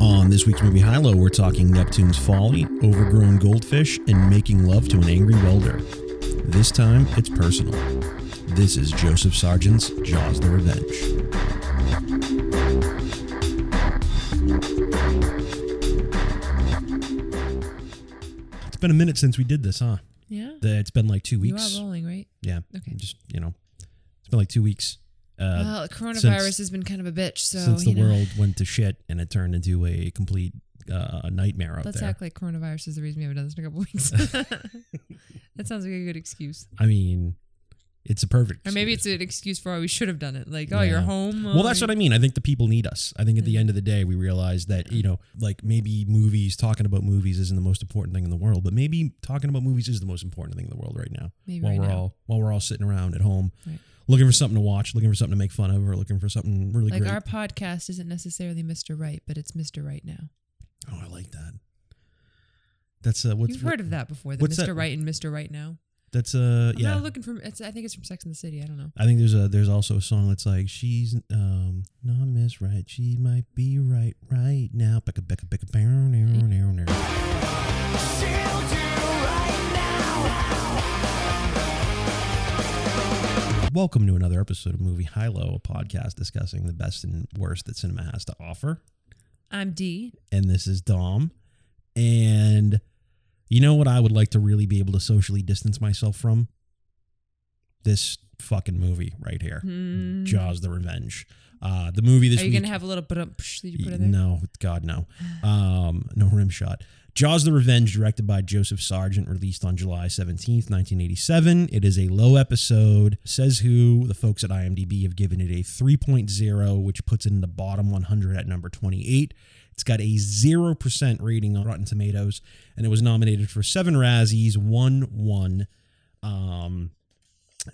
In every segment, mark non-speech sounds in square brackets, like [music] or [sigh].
On this week's movie Hilo, we're talking Neptune's Folly, Overgrown Goldfish, and Making Love to an Angry Welder. This time, it's personal. This is Joseph Sargent's Jaws the Revenge. It's been a minute since we did this, huh? Yeah. The- It's been like two weeks. You are rolling, right? Yeah. Okay. Just, you know, it's been like two weeks. Uh, well, coronavirus since- has been kind of a bitch, so since the know, world went to shit and it turned into a complete uh, nightmare out let's there. act like coronavirus is the reason we haven't done this in a couple weeks. [laughs] [laughs] that sounds like a good excuse. I mean, it's a perfect. Or maybe it's an excuse for why we should have done it. Like, oh, you're home. Well, that's what I mean. I think the people need us. I think at the end of the day, we realize that you know, like maybe movies, talking about movies isn't the most important thing in the world, but maybe talking about movies is the most important thing in the world right now. Maybe while right we're now. all while we're all sitting around at home, Right. Looking for something to watch, looking for something to make fun of, or looking for something really Like great. our podcast isn't necessarily Mr. Right, but it's Mr. Right now. oh, I like that. That's uh, what's You've heard of that before, the Mr. that? Right and Mr. Right now. That's uh, I'm yeah. not looking for. It's, I think it's from Sex and the City. I don't know. I think there's a there's also a song that's like she's um not Miss Right, she might be right right now. Becka becka becka bow, now, now, now. Welcome to another episode of Movie High Low, a podcast discussing the best and worst that cinema has to offer. I'm Dee. And this is Dom. And you know what I would like to really be able to socially distance myself from? This fucking movie right here. Hmm. Jaws the Revenge. Uh, the movie this Are you week. gonna have a little bit of that you put in there? no, God, no. Um, no rim shot. Jaws the Revenge, directed by Joseph Sargent, released on July 17th, 1987. It is a low episode. Says Who, the folks at IMDb have given it a 3.0, which puts it in the bottom 100 at number 28. It's got a 0% rating on Rotten Tomatoes, and it was nominated for seven Razzies, won one. Um,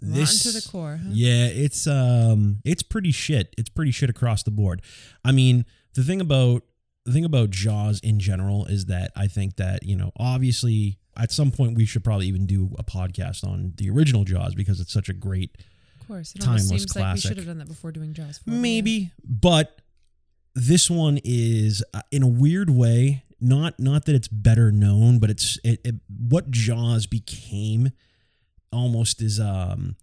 Rotten to the core, huh? yeah, it's um it's pretty shit. It's pretty shit across the board. I mean, the thing about the thing about Jaws in general is that I think that, you know, obviously at some point we should probably even do a podcast on the original Jaws because it's such a great Of course. It almost Timeless seems like we should have done that before doing Jaws. 4, but yeah. maybe, but this one is uh, in a weird way not not that it's better known, but it's it, it what Jaws became almost is um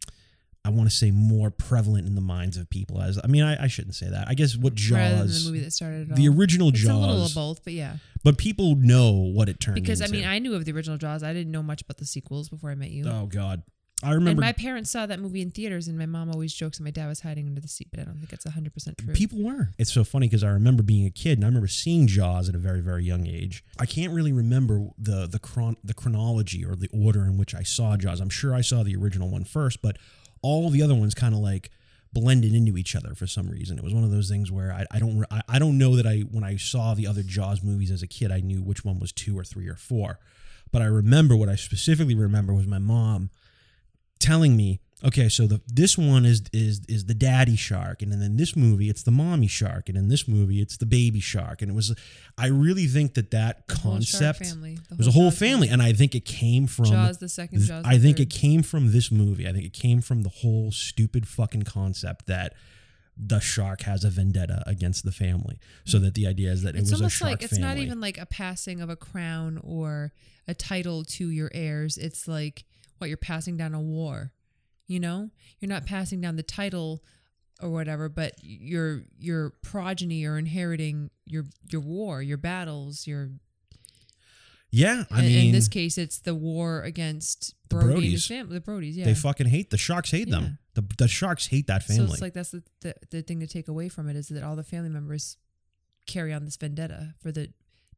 I want to say more prevalent in the minds of people as I mean I, I shouldn't say that. I guess what Jaws the movie that started the original it's a little of both, but yeah. but people know what it turned Because I mean, I knew of the original Jaws. I didn't know much about the sequels before I met you. oh god. I remember and my parents saw that movie in theaters, and my mom always jokes that my dad was hiding under the seat, but I don't think it's 100% true. People were. It's so funny because I remember being a kid and I remember seeing Jaws at a very very young age. I can't really remember the the chron- the chronology or the order in which I saw Jaws. I'm sure I saw the original one first, but all the other ones kind of like blended into each other for some reason. It was one of those things where I, I don't I, I don't know that I when I saw the other Jaws movies as a kid I knew which one was two or three or four, but I remember what I specifically remember was my mom telling me okay so the this one is is is the daddy shark and then in this movie it's the mommy shark and in this movie it's the baby shark and it was i really think that that The concept family. Was a whole Jaws family and i think it came from Jaws the second, th- Jaws i think third. it came from this movie i think it came from the whole stupid fucking concept that the shark has a vendetta against the family so that the idea is that It's it was a almost shark like it's not even like a passing of a crown or a title to your heirs. It's like what you're passing down a war. You know, you're not passing down the title or whatever, but your your progeny are inheriting your your war, your battles, your. yeah i in- mean in this case, it's the war against The Brody and his Brodies. family. The Brodies, yeah. they fucking hate the sharks hate them the, the sharks hate that family So it's like that's the, the the thing to take away from it is that all the family members carry on this vendetta for the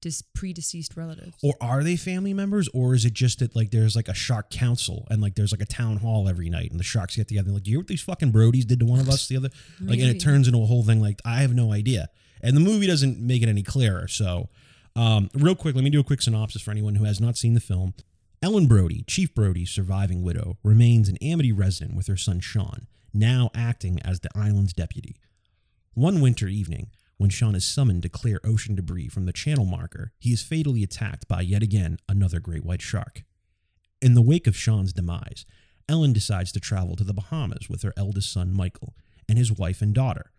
dis- predeceased relatives. or are they family members or is it just that like there's like a shark council and like there's like a town hall every night and the sharks get together and like you hear what these fucking brodies did to one of us the other like and it turns into a whole thing like i have no idea. And the movie doesn't make it any clearer so um, real quick let me do a quick synopsis for anyone who has not seen the film. Ellen brody chief brody's surviving widow remains an amity resident with her son sean now acting as the island's deputy. One winter evening, when Sean is summoned to clear ocean debris from the channel marker, he is fatally attacked by yet again another great white shark. In the wake of Sean's demise, Ellen decides to travel to the Bahamas with her eldest son, Michael, and his wife and daughter.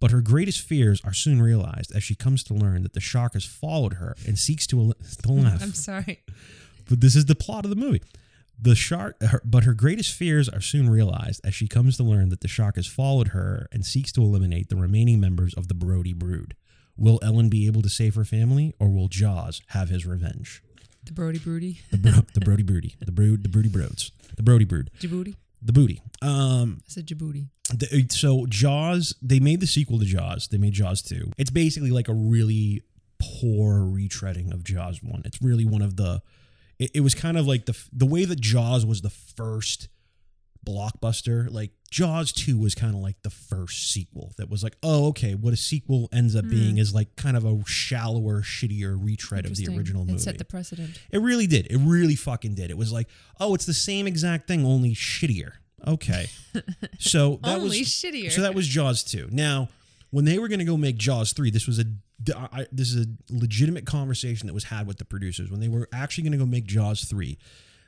But her greatest fears are soon realized as she comes to learn that the shark has followed her and seeks to. el- Don't [laughs] [laughs] laugh. I'm sorry. But this is the plot of the movie. The shark, her, but her greatest fears are soon realized as she comes to learn that the shark has followed her and seeks to eliminate the remaining members of the Brody brood. Will Ellen be able to save her family, or will Jaws have his revenge? The Brody Broody. The, bro, the Brody broody, the brood, the broody broads, the Brody brood, Djibouti. the booty. Um, I said Djibouti. the, so Jaws, they made the sequel to Jaws. They made Jaws two. It's basically like a really poor retreading of Jaws one. It's really one of the. It, it was kind of like the the way that Jaws was the first blockbuster. Like Jaws two was kind of like the first sequel that was like, oh okay, what a sequel ends up being hmm. is like kind of a shallower, shittier retread of the original movie. It set the precedent. It really did. It really fucking did. It was like, oh, it's the same exact thing, only shittier. Okay. [laughs] So that Only was shittier. So that was Jaws 2. Now, when they were going to go make Jaws 3, this was a I, this is a legitimate conversation that was had with the producers. When they were actually going to go make Jaws 3,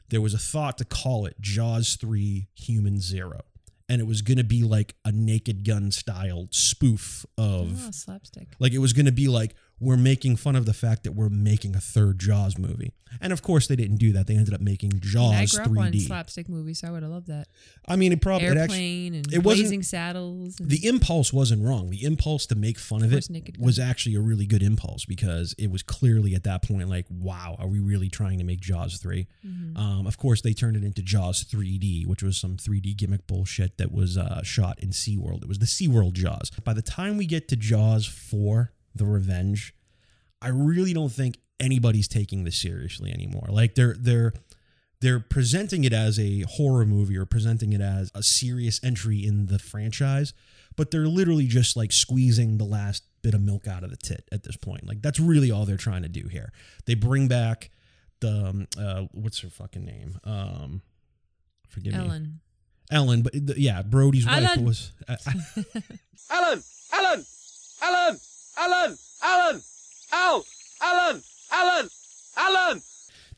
there was a thought to call it Jaws 3 Human Zero. And it was going to be like a naked gun style spoof of Oh, slapstick. like it was going to be like we're making fun of the fact that we're making a third Jaws movie, and of course they didn't do that. They ended up making Jaws I grew up on 3D. slapstick movies, so I would have loved that. I mean, it probably it Airplane actually and it blazing saddles. And the impulse wasn't wrong. The impulse to make fun of, course, it was actually a really good impulse because it was clearly at that point like, wow, are we really trying to make Jaws 3 Mm-hmm. Um, of course, they turned it into Jaws 3D, which was some 3D gimmick bullshit that was uh, shot in SeaWorld. It was the SeaWorld Jaws. By the time we get to Jaws 4, The Revenge, I really don't think anybody's taking this seriously anymore. Like they're they're they're presenting it as a horror movie or presenting it as a serious entry in the franchise, but they're literally just like squeezing the last bit of milk out of the tit at this point. Like that's really all they're trying to do here. They bring back the um, uh, what's her fucking name? Um, forgive me, Ellen. Ellen. But yeah, Brody's wife was. Uh, [laughs] Ellen. Ellen. Alan! Alan! Alan! Al! Alan! Alan! Alan!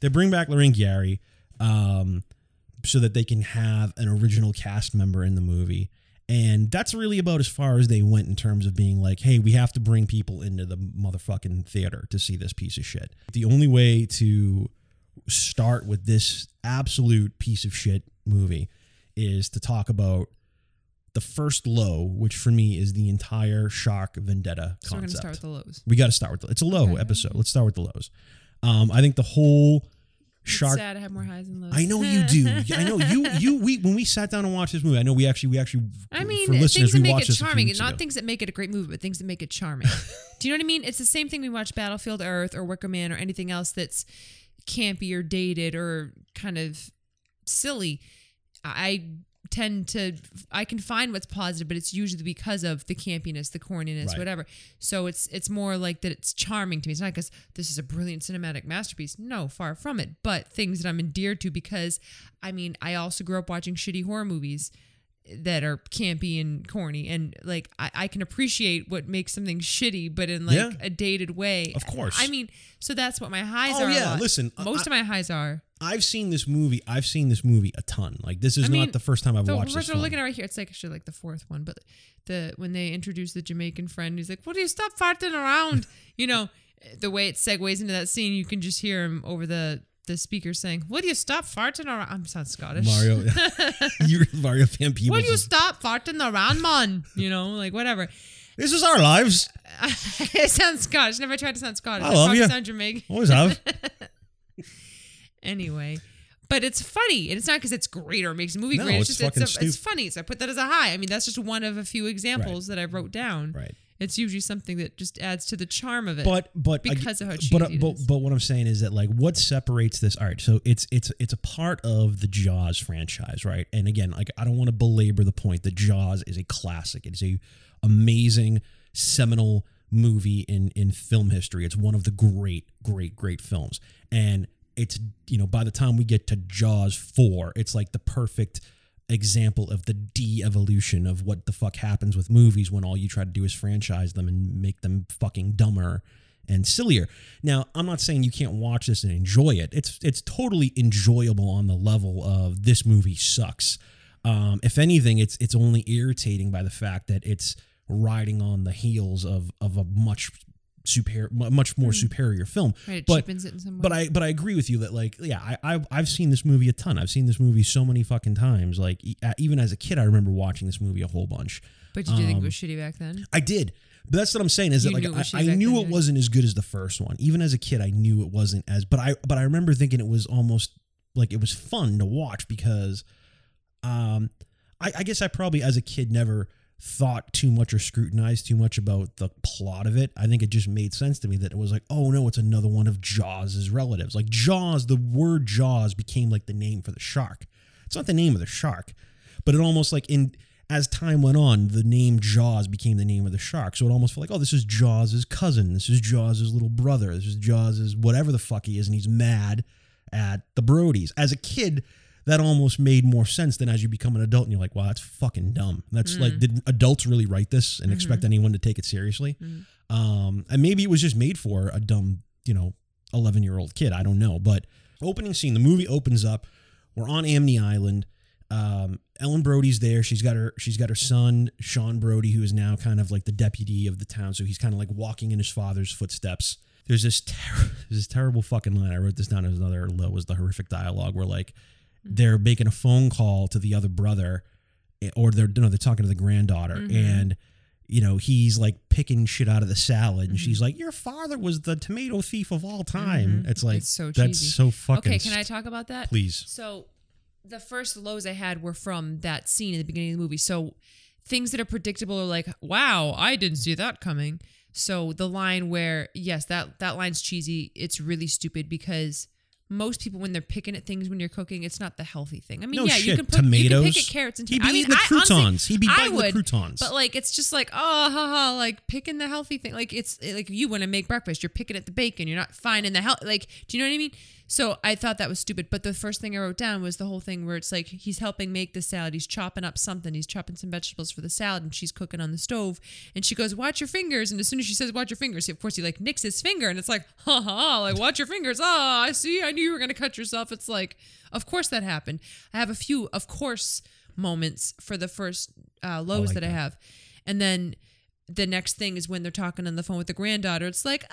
they bring back Lorraine Gary um, so that they can have an original cast member in the movie. And that's really about as far as they went in terms of being like, hey, we have to bring people into the motherfucking theater to see this piece of shit. The only way to start with this absolute piece of shit movie is to talk about the first low, which for me is the entire Shark Vendetta So we're going to start with the lows. we got to start with the, it's a low Okay. episode. Let's start with the lows. Um, I think the whole It's shark. sad I have more highs than lows. I know you do. [laughs] I know you. You. We when we sat down and watched this movie. I know we actually. We actually. I mean, for listeners, things that we make it this a few charming, weeks not ago. things that make it a great movie, but things that make it charming. [laughs] Do you know what I mean? It's the same thing we watch Battlefield Earth or Wicker Man or anything else that's campy or dated or kind of silly. I tend to I can find what's positive, but it's usually because of the campiness, the corniness, Right. whatever. So it's it's more like that it's charming to me. It's not because this is a brilliant cinematic masterpiece. No, far from it. But things that I'm endeared to because I mean I also grew up watching shitty horror movies that are campy and corny and like I, I can appreciate what makes something shitty but in like Yeah. a dated way Of course. i mean so that's what my highs Oh, are yeah, listen, I- most of my highs are I've seen this movie. I've seen this movie a ton. Like this is I not mean, the first time I've the watched this we're looking at right here it's like actually like the fourth one but the when they introduce the jamaican friend he's like what do you stop farting around [laughs] you know the way it segues into that scene you can just hear him over the the speaker saying do you stop farting around i'm sound scottish Mario, [laughs] [laughs] you're Mario Van Peebles. Will you stop farting around, man? You know, like whatever. This is our lives. [laughs] it sounds Scottish. Never tried to sound Scottish. I It love you. Sound Jamaican. Always have. Anyway, but it's funny, and it's not because it's great or makes the movie No, great. it's It's just fucking it's, a, it's funny. So I put that as a high. I mean, that's just one of a few examples that I wrote down. Right. It's usually something that just adds to the charm of it. But but I- Because of how but cheesy it but is. but what I'm saying is that like what separates this all right so it's it's it's a part of the Jaws franchise right and again like I don't want to belabor the point that Jaws is a classic it is a amazing seminal movie in in film history it's one of the great great great films and it's you know by the time we get to Jaws 4 it's like the perfect example of the de-evolution of what the fuck happens with movies when all you try to do is franchise them and make them fucking dumber and sillier. Now, I'm not saying you can't watch this and enjoy it. It's it's totally enjoyable on the level of this movie sucks. Um, if anything, it's it's only irritating by the fact that it's riding on the heels of of a much superior, much more superior film. Right, it but cheapens it in some way. but I but I agree with you that like yeah I I've, I've seen this movie a ton. I've seen this movie so many fucking times. Like e- even as a kid, I remember watching this movie a whole bunch. But did you do think it um, was shitty back then? I did. But that's what I'm saying is You that like I, I knew then, it wasn't as good as the first one. Even as a kid, I knew it wasn't as but I but I remember thinking it was almost like it was fun to watch because um I, I guess I probably as a kid never thought too much or scrutinized too much about the plot of it. I think it just made sense to me that it was like, oh no, it's another one of Jaws' relatives. Like Jaws, the word Jaws became like the name for the shark. It's not the name of the shark, but it almost like in as time went on, the name Jaws became the name of the shark. So it almost felt like, oh, this is Jaws' cousin. This is Jaws' little brother. This is Jaws' whatever the fuck he is, and he's mad at the Brodies. As a kid, that almost made more sense than as you become an adult and you're like, wow, that's fucking dumb. That's like, did adults really write this and expect anyone to take it seriously? Um, and maybe it was just made for a dumb, you know, 11 year old kid. I don't know. But opening scene, the movie opens up. We're on Amity Island. Um, Ellen Brody's there. She's got her. She's got her son Sean Brody, who is now kind of like the deputy of the town. So he's kind of like walking in his father's footsteps. There's this ter- [laughs] there's this terrible fucking line. I wrote this down as another low was the horrific dialogue where like Mm-hmm. they're making a phone call to the other brother, eh, or they're no, they're talking to the granddaughter, mm-hmm. and you know he's like picking shit out of the salad, and she's mm-hmm. like, "Your father was the tomato thief of all time." It's like It's so that's cheesy. so fucking. Okay, can I talk about that? Please. So, the first lows I had were from that scene at the beginning of the movie. So, things that are predictable are like, "Wow, I didn't see that coming." So, the line where yes, that that line's cheesy. It's really stupid because most people when they're picking at things when you're cooking, it's not the healthy thing. I mean, No yeah, you can put you can tomatoes. pick at carrots and He'd be I mean, eating the I honestly- croutons. He'd be biting the croutons. But like, it's just like, oh, haha, like picking the healthy thing. Like it's like you want to make breakfast, you're picking at the bacon. You're not finding the health. Like, do you know what I mean? So I thought that was stupid. But the first thing I wrote down was the whole thing where it's like he's helping make the salad. He's chopping up something. He's chopping some vegetables for the salad, and she's cooking on the stove. And she goes, "Watch your fingers." And as soon as she says, "Watch your fingers," he, of course he like nicks his finger, and it's like, ha ha, like watch your fingers. Ah, I see. I knew you were gonna cut yourself. It's like, of course that happened. I have a few, of course, moments for the first uh, lows like that, I have, and then the next thing is when they're talking on the phone with the granddaughter. It's like,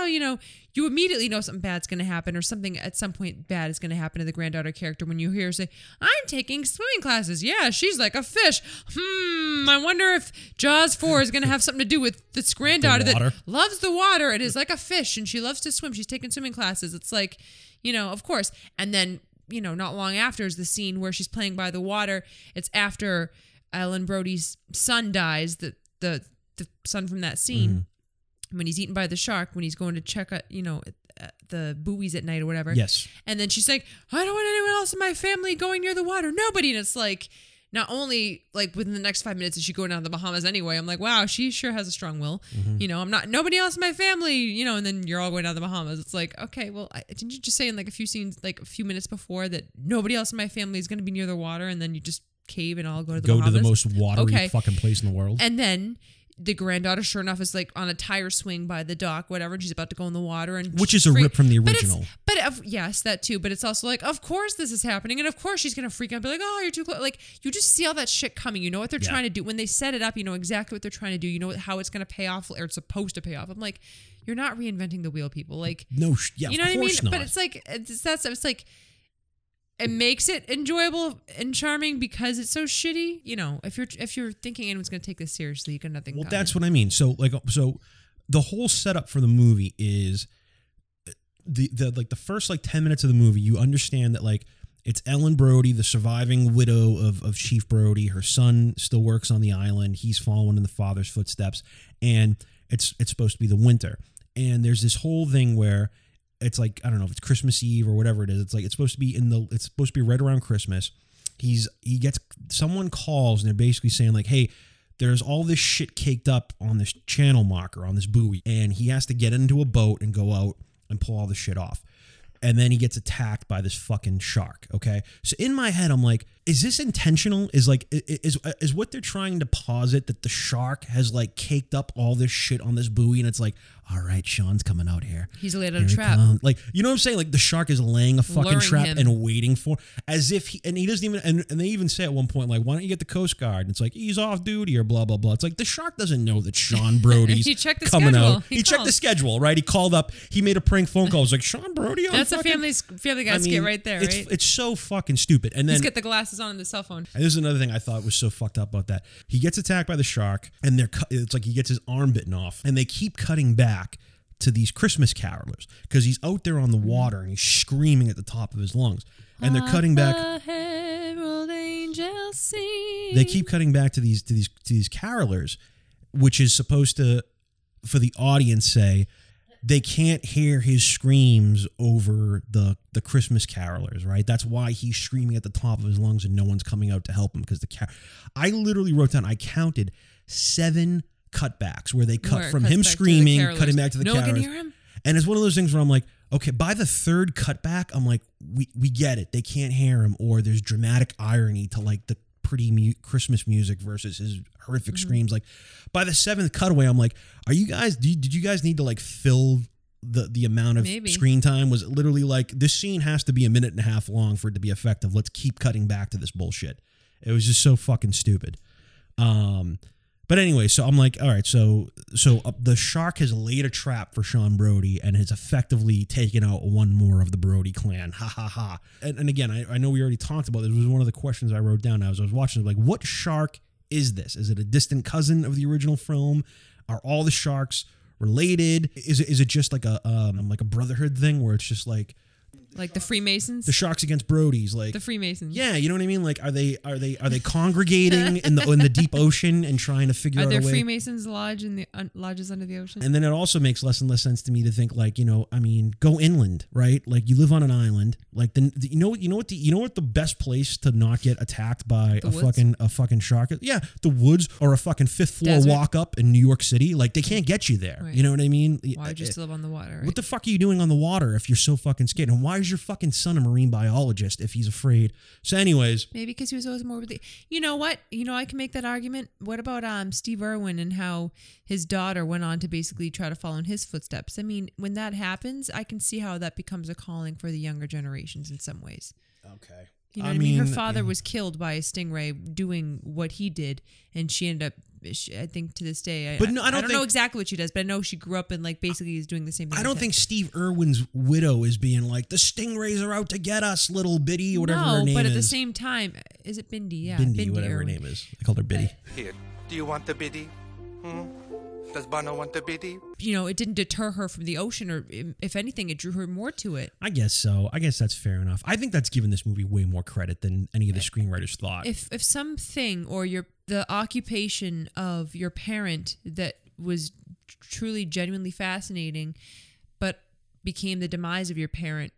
oh, you know, you immediately know something bad's going to happen or something at some point bad is going to happen to the granddaughter character when you hear her say, I'm taking swimming classes. Yeah, she's like a fish. Hmm, I wonder if Jaws 4 is going to have something to do with this granddaughter that loves the water and is like a fish and she loves to swim. She's taking swimming classes. It's like, you know, of course. And then, you know, not long after is the scene where she's playing by the water. It's after Ellen Brody's son dies, the the the son from that scene when he's eaten by the shark when he's going to check out, you know, the buoys at night or whatever. Yes. And then she's like, I don't want anyone else in my family going near the water. Nobody. And it's like, not only like within the next five minutes is she going down to the Bahamas anyway. I'm like, wow, she sure has a strong will. Mm-hmm. You know, I'm not nobody else in my family. You know, and then you're all going down to the Bahamas. It's like, okay, well, I, didn't you just say in like a few scenes, like a few minutes before, that nobody else in my family is going to be near the water, and then you just cave and all go to the Go Bahamas? to the most watery Okay. fucking place in the world. And then the granddaughter, sure enough, is like on a tire swing by the dock, whatever. And she's about to go in the water, and Which is a freak- rip from the original. But, of, yes, that too. But it's also like, of course this is happening, and of course she's gonna freak out, and be like, oh, you're too close. Like you just see all that shit coming. You know what they're Yeah. trying to do when they set it up. You know exactly what they're trying to do. You know how it's gonna pay off, or it's supposed to pay off. I'm like, you're not reinventing the wheel, people. Like no, yeah, you know what I mean? not. But it's like it's that's it's like it makes it enjoyable and charming because it's so shitty. You know, if you're if you're thinking anyone's gonna take this seriously, you got nothing. Well, that's what I mean. So like uh, so the whole setup for the movie is uh, the the like the first like 10 minutes of the movie you understand that like it's Ellen Brody, the surviving widow of, of Chief Brody. Her son still works on the island. He's following in the father's footsteps. And it's it's supposed to be the winter. And there's this whole thing where it's like, I don't know if it's Christmas Eve or whatever it is. It's like it's supposed to be in the it's supposed to be right around Christmas. He's he gets someone calls and they're basically saying, like, hey, there's all this shit caked up on this channel marker on this buoy, and he has to get into a boat and go out and pull all the shit off. And then he gets attacked by this fucking shark. Okay. So in my head, I'm like, is this intentional? Is like i- i- is uh, is what they're trying to posit that the shark has like caked up all this shit on this buoy and it's like, all right, Sean's coming out here. He's laid out a trap. comes. Like you know what I'm saying? Like the shark is laying a fucking Luring trap him. and waiting for, as if he and he doesn't even. And, and they even say at one point like, why don't you get the Coast Guard? And it's like he's off duty or blah blah blah. It's like the shark doesn't know that Sean [laughs] Brody's He checked the coming schedule. out. He He, checked the schedule, right? He called up. He made a prank phone call. It was like Sean Brody. on That's a fucking-" family family guy I skit right there, it's, right? It's so fucking stupid. And then He's got the glasses on the cell phone. and this is another thing I thought was so fucked up about that. He gets attacked by the shark, and they're cu- it's like he gets his arm bitten off, and they keep cutting back to these Christmas carolers because he's out there on the water and he's screaming at the top of his lungs, and they're cutting back. The herald angels sing. They keep cutting back to these to these to these carolers, which is supposed to, for the audience, say they can't hear his screams over the the Christmas carolers, right? That's why he's screaming at the top of his lungs and no one's coming out to help him because the car. I literally wrote down. I counted seven cutbacks where they cut Where from him back to the screaming, carolers. cutting back to the no one can hear him. And it's one of those things where I'm like, okay, by the third cutback, I'm like, we we get it. They can't hear him, or there's dramatic irony to like the pretty mu- Christmas music versus his horrific Mm-hmm. screams. Like by the seventh cutaway, I'm like, are you guys? Do you, did you guys need to like fill? The, the amount of Maybe. screen time was literally like this scene has to be a minute and a half long for it to be effective. Let's keep cutting back to this bullshit. It was just so fucking stupid. Um, but anyway, so I'm like, all right, so so uh, the shark has laid a trap for Sean Brody and has effectively taken out one more of the Brody clan. Ha ha ha. And, and again, I, I know we already talked about this. This was one of the questions I wrote down as I was watching. Like, what shark is this? Is it a distant cousin of the original film? Are all the sharks related? Is it is it just like a um like a brotherhood thing where it's just like Like the Freemasons. the sharks against Brodies? Like the Freemasons. yeah, you know what I mean. Like, are they are they are they congregating in the in the deep ocean and trying to figure Are out there a way? Freemasons lodge in the un, lodges under the ocean? And then it also makes less and less sense to me to think like you know I mean go inland right like you live on an island like the, the- you know what you know what the you know what the best place to not get attacked by The a woods? fucking a fucking shark is yeah the woods or a fucking fifth floor Desert. walk up in New York City like they can't get you there Right. you know what I mean Why would you still live on the water? Right? what the fuck are you doing on the water if you're so fucking scared and why is your fucking son a marine biologist if he's afraid so anyways Maybe because he was always more with the. You know what? You know I can make that argument. What about um Steve Irwin and how his daughter went on to basically try to follow in his footsteps? I mean, when that happens, I can see how that becomes a calling for the younger generations in some ways. okay You know what I mean? Her father was killed by a stingray doing what he did, and she ended up. She, I think to this day, I, But no, I don't know think- exactly what she does, but I know she grew up and like basically is doing the same thing. I don't him. think Steve Irwin's widow is being like the stingrays are out to get us, little Biddy, whatever no, her name is. but is. at the same time, is it Bindi? Yeah, Bindi, Bindi whatever her Irwin. name is. I called her Biddy. Here, do you want the biddy? Hmm? Does Bono want to the biddy? You know, it didn't deter her from the ocean, or if anything, it drew her more to it. I guess so. I guess that's fair enough. I think that's given this movie way more credit than any of the screenwriters thought. If if something or your the occupation of your parent that was truly genuinely fascinating, but became the demise of your parent,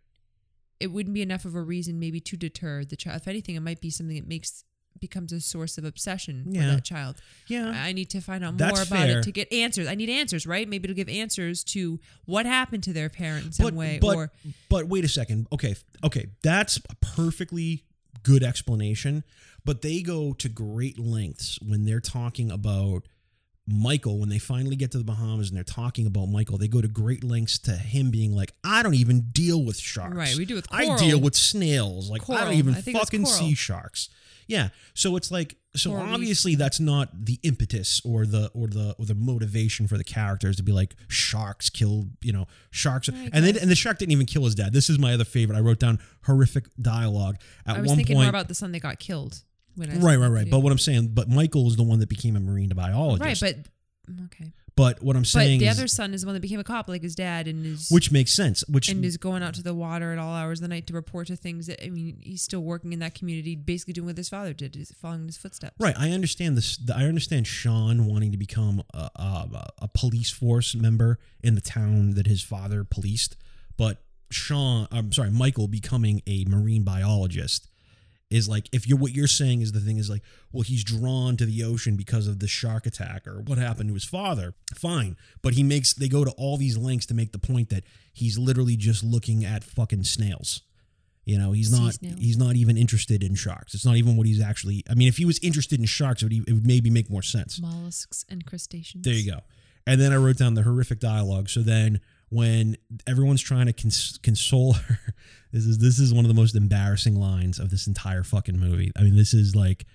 it wouldn't be enough of a reason maybe to deter the child. If anything, it might be something that makes becomes a source of obsession Yeah. for that child. yeah. I need to find out That's more about fair. it to get answers. I need answers, right? Maybe to give answers to what happened to their parent in some but, way, but, or but wait a second. Okay, okay, that's a perfectly good explanation. But they go to great lengths when they're talking about Michael. When they finally get to the Bahamas and they're talking about Michael, they go to great lengths to him being like, "I don't even deal with sharks. Right, we do with coral. I deal with snails. Like I don't even I fucking coral. see sharks." Yeah. So it's like so Coral obviously that's not the impetus or the or the or the motivation for the characters to be like sharks killed, you know, sharks and then and the shark didn't even kill his dad. This is my other favorite. I wrote down horrific dialogue at I was one thinking point. more about the son that got killed. Right, right, right. But what I'm saying, but Michael is the one that became a marine biologist. right, but okay. but what I'm saying, But the is, other son is the one that became a cop, like his dad, and is which makes sense. Which and is going out to the water at all hours of the night to report to things that I mean, he's still working in that community, basically doing what his father did, is following his footsteps. Right, I understand this. I understand Sean wanting to become a, a, a police force member in the town that his father policed, but Sean, I'm sorry, Michael becoming a marine biologist is like if you're what you're saying is the thing is like, well, he's drawn to the ocean because of the shark attack or what happened to his father. Fine, but he makes they go to all these lengths to make the point that he's literally just looking at fucking snails. You know, he's not he's not even interested in sharks. It's not even what he's actually. I mean, if he was interested in sharks, it would, it would maybe make more sense. Mollusks and crustaceans. There you go. And then I wrote down the horrific dialogue. So then when everyone's trying to cons- console [laughs] her, this is this is one of the most embarrassing lines of this entire fucking movie. I mean, this is like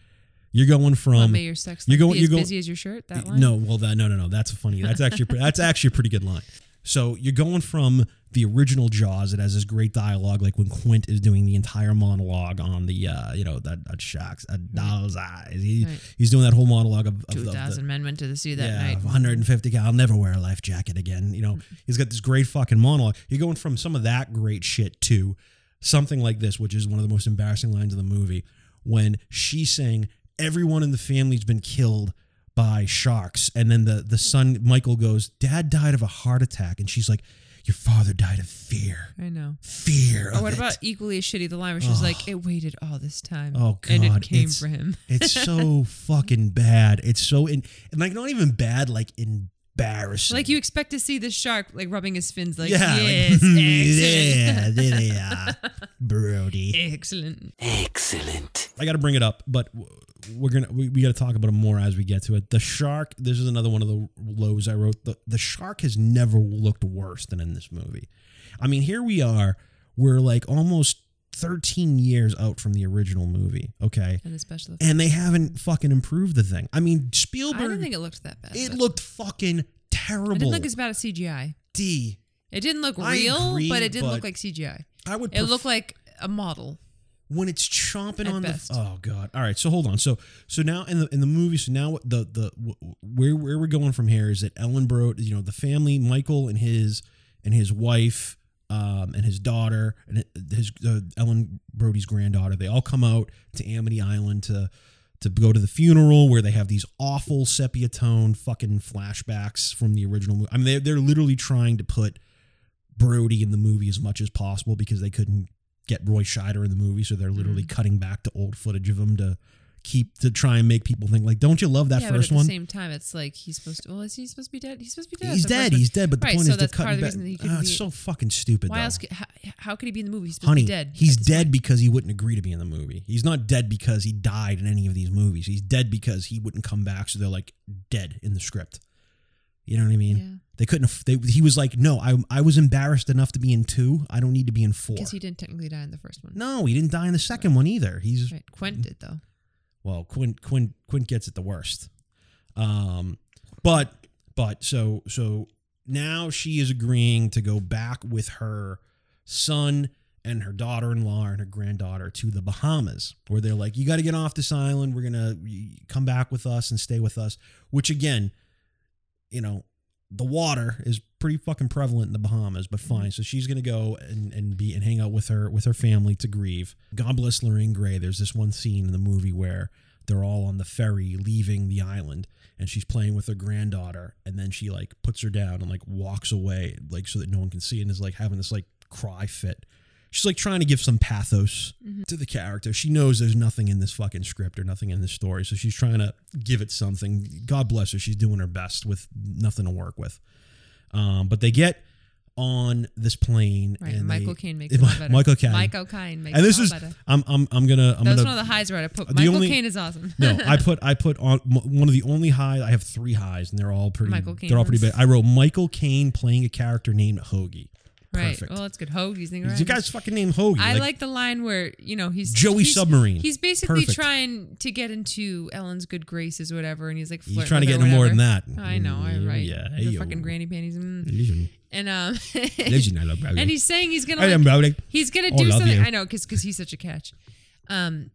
you're going from may your sex you're going- you're as going- busy as your shirt? That line. no, well, that, no, no, no. That's funny. That's actually that's actually a pretty good line. So you're going from the original Jaws. It has this great dialogue, like when Quint is doing the entire monologue on the, uh, you know, that, that sharks, that doll's eyes. He, Right. He's doing that whole monologue of, of Two the- the, thousand men went to the sea that yeah, night. 150. I'll never wear a life jacket again. You know, he's got this great fucking monologue. You're going from some of that great shit to something like this, which is one of the most embarrassing lines of the movie, when she's saying everyone in the family's been killed by sharks, and then the the son Michael goes, "Dad died of a heart attack," and she's like, "Your father died of fear, I know. fear." Or what it." about equally as shitty the line where she's like, "It waited all this time, Oh, and it came it's- for him." It's so [laughs] fucking bad. It's so in, and like not even bad, like embarrassing. Like you expect to see the shark like rubbing his fins, like, yeah, "Yes, [laughs] excellent, yeah, there they are, Brody. [laughs] excellent." Excellent. I got to bring it up, but we're gonna we, we got to talk about it more as we get to it. The shark. This is another one of the lows I wrote. The the shark has never looked worse than in this movie. I mean, here we are. We're like almost 13 years out from the original movie. Okay. And the special effects. And they haven't fucking improved the thing. I mean, Spielberg. I didn't think it looked that bad. it looked fucking terrible. It didn't look as bad as CGI. D. It didn't look I real, agree, but it didn't but look like CGI. I would. It looked like a model. when it's chomping At on best. the oh god all right so hold on so so now in the in the movie so now the the where where we're going from here is that ellen brody you know the family michael and his and his wife um and his daughter and his uh, ellen brody's granddaughter they all come out to amity island to to go to the funeral where they have these awful sepia tone fucking flashbacks from the original movie. I mean, they're, they're literally trying to put Brody in the movie as much as possible because they couldn't get Roy Scheider in the movie, so they're literally Mm. cutting back to old footage of him to keep to try and make people think like, don't you love that yeah, but first at the same time, it's like he's supposed to. Well, is he supposed to be dead? He's supposed to be dead. He's dead. He's dead. But the Right, point so is, that's part of the reason that he couldn't Oh, ah, it's be- so fucking stupid. Why though. else? could- How, how could he be in the movie? He's supposed Honey, to be dead. he's dead point. because he wouldn't agree to be in the movie. He's not dead because he died in any of these movies. He's dead because he wouldn't come back. So they're like dead in the script. You know what I mean? Yeah. They couldn't. They, he was like, no, I, I was embarrassed enough to be in two. I don't need to be in four. Because he didn't technically die in the first one. no, he didn't die in the second one either. He's Right. Quentin did though. Well, Quint Quint Quint gets it the worst. Um, but but so so now she is agreeing to go back with her son and her daughter-in-law and her granddaughter to the Bahamas, where they're like, "You got to get off this island. We're gonna come back with us and stay with us." Which again, you know, the water is pretty fucking prevalent in the Bahamas, but mm-hmm. fine. So she's gonna go and, and be and hang out with her with her family to grieve. God bless Lorraine Gary. There's this one scene in the movie where they're all on the ferry leaving the island and she's playing with her granddaughter and then she like puts her down and like walks away like so that no one can see and is like having this like cry fit. She's like trying to give some pathos to the character. She knows there's nothing in this fucking script or nothing in this story, so she's trying to give it something. God bless her. She's doing her best with nothing to work with. Um, but they get on this plane Right. and Michael Caine makes [laughs] it better. Michael Caine. Michael Caine makes and this is better. I'm I'm I'm gonna I'm That was gonna one of the highs where I put the Michael Caine is awesome. [laughs] no, I put I put on one of the only highs. I have three highs, and they're all pretty. Michael Caine they're all pretty big. I wrote Michael Caine playing a character named Hoagie. Right. Perfect. Well, it's good. Hoagie's thing. the guy's fucking named Hoagie. I like, the line where you know he's Joey he's, Submarine. He's basically Perfect. trying to get into Ellen's good graces or whatever, and he's like He's trying to get into more than that. I know. I right. Yeah. The hey, fucking yo. granny panties. mm. And um, [laughs] listen, I love Brody. and he's saying he's gonna like, he's gonna Oh, do love something. you. I know because because he's such a catch. Um,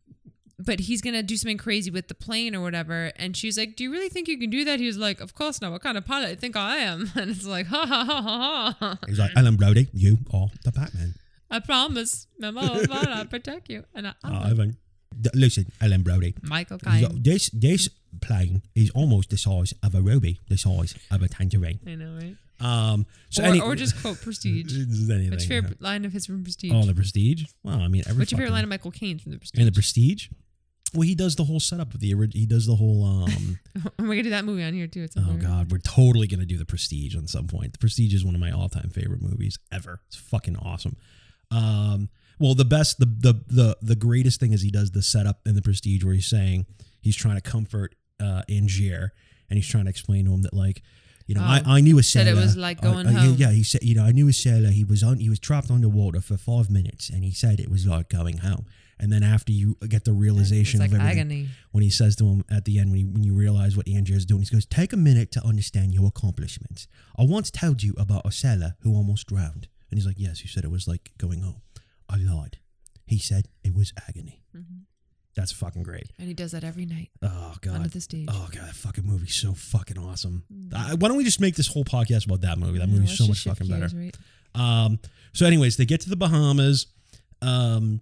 but he's gonna do something crazy with the plane or whatever. And she's like, "Do you really think you can do that?" He was like, "Of course not. What kind of pilot do you think I am?" [laughs] And it's like, "Ha ha ha ha ha." He's like, Alan Brody, you are the Batman. I promise, Mama, I'll protect you. And I, Oh, [laughs] I think- D- Listen, Alan Brody. Michael Caine. This this plane is almost the size of a ruby, the size of a tangerine. I know, right? Um, so or, any- or just quote Prestige. [laughs] Anything, What's your yeah. favorite line of his from Prestige? Oh, the Prestige. Well, I mean, every What's your favorite line of Michael Caine from the Prestige? And the Prestige. Well, he does the whole setup of the ori- he does the whole um [laughs] We're gonna do that movie on here too. It's oh god, we're totally going to do the Prestige on some point. The Prestige is one of my all-time favorite movies ever. It's fucking awesome. Um Well, the best, the the the the greatest thing is he does the setup in the Prestige where he's saying he's trying to comfort uh, Angier, and he's trying to explain to him that like. You know, I, Oh. I knew a Said sailor. it was like going uh, yeah, home. Yeah, he said, you know, I knew a sailor. He was on. He was trapped underwater for five minutes, and he said it was like going home. And then after you get the realization like of everything, agony. when he says to him at the end, when, he, when you realize what Angier is doing, he goes, Take a minute to understand your accomplishments. I once told you about a sailor who almost drowned. And he's like, Yes, you said it was like going home. I lied. He said it was agony. Mhm. That's fucking great. And he does that every night Oh, God. under the stage. Oh, God, that fucking movie's so fucking awesome. Uh, why don't we just make this whole podcast about that movie? That movie's so much fucking better. right? Um, so, anyways, they get to the Bahamas. Um,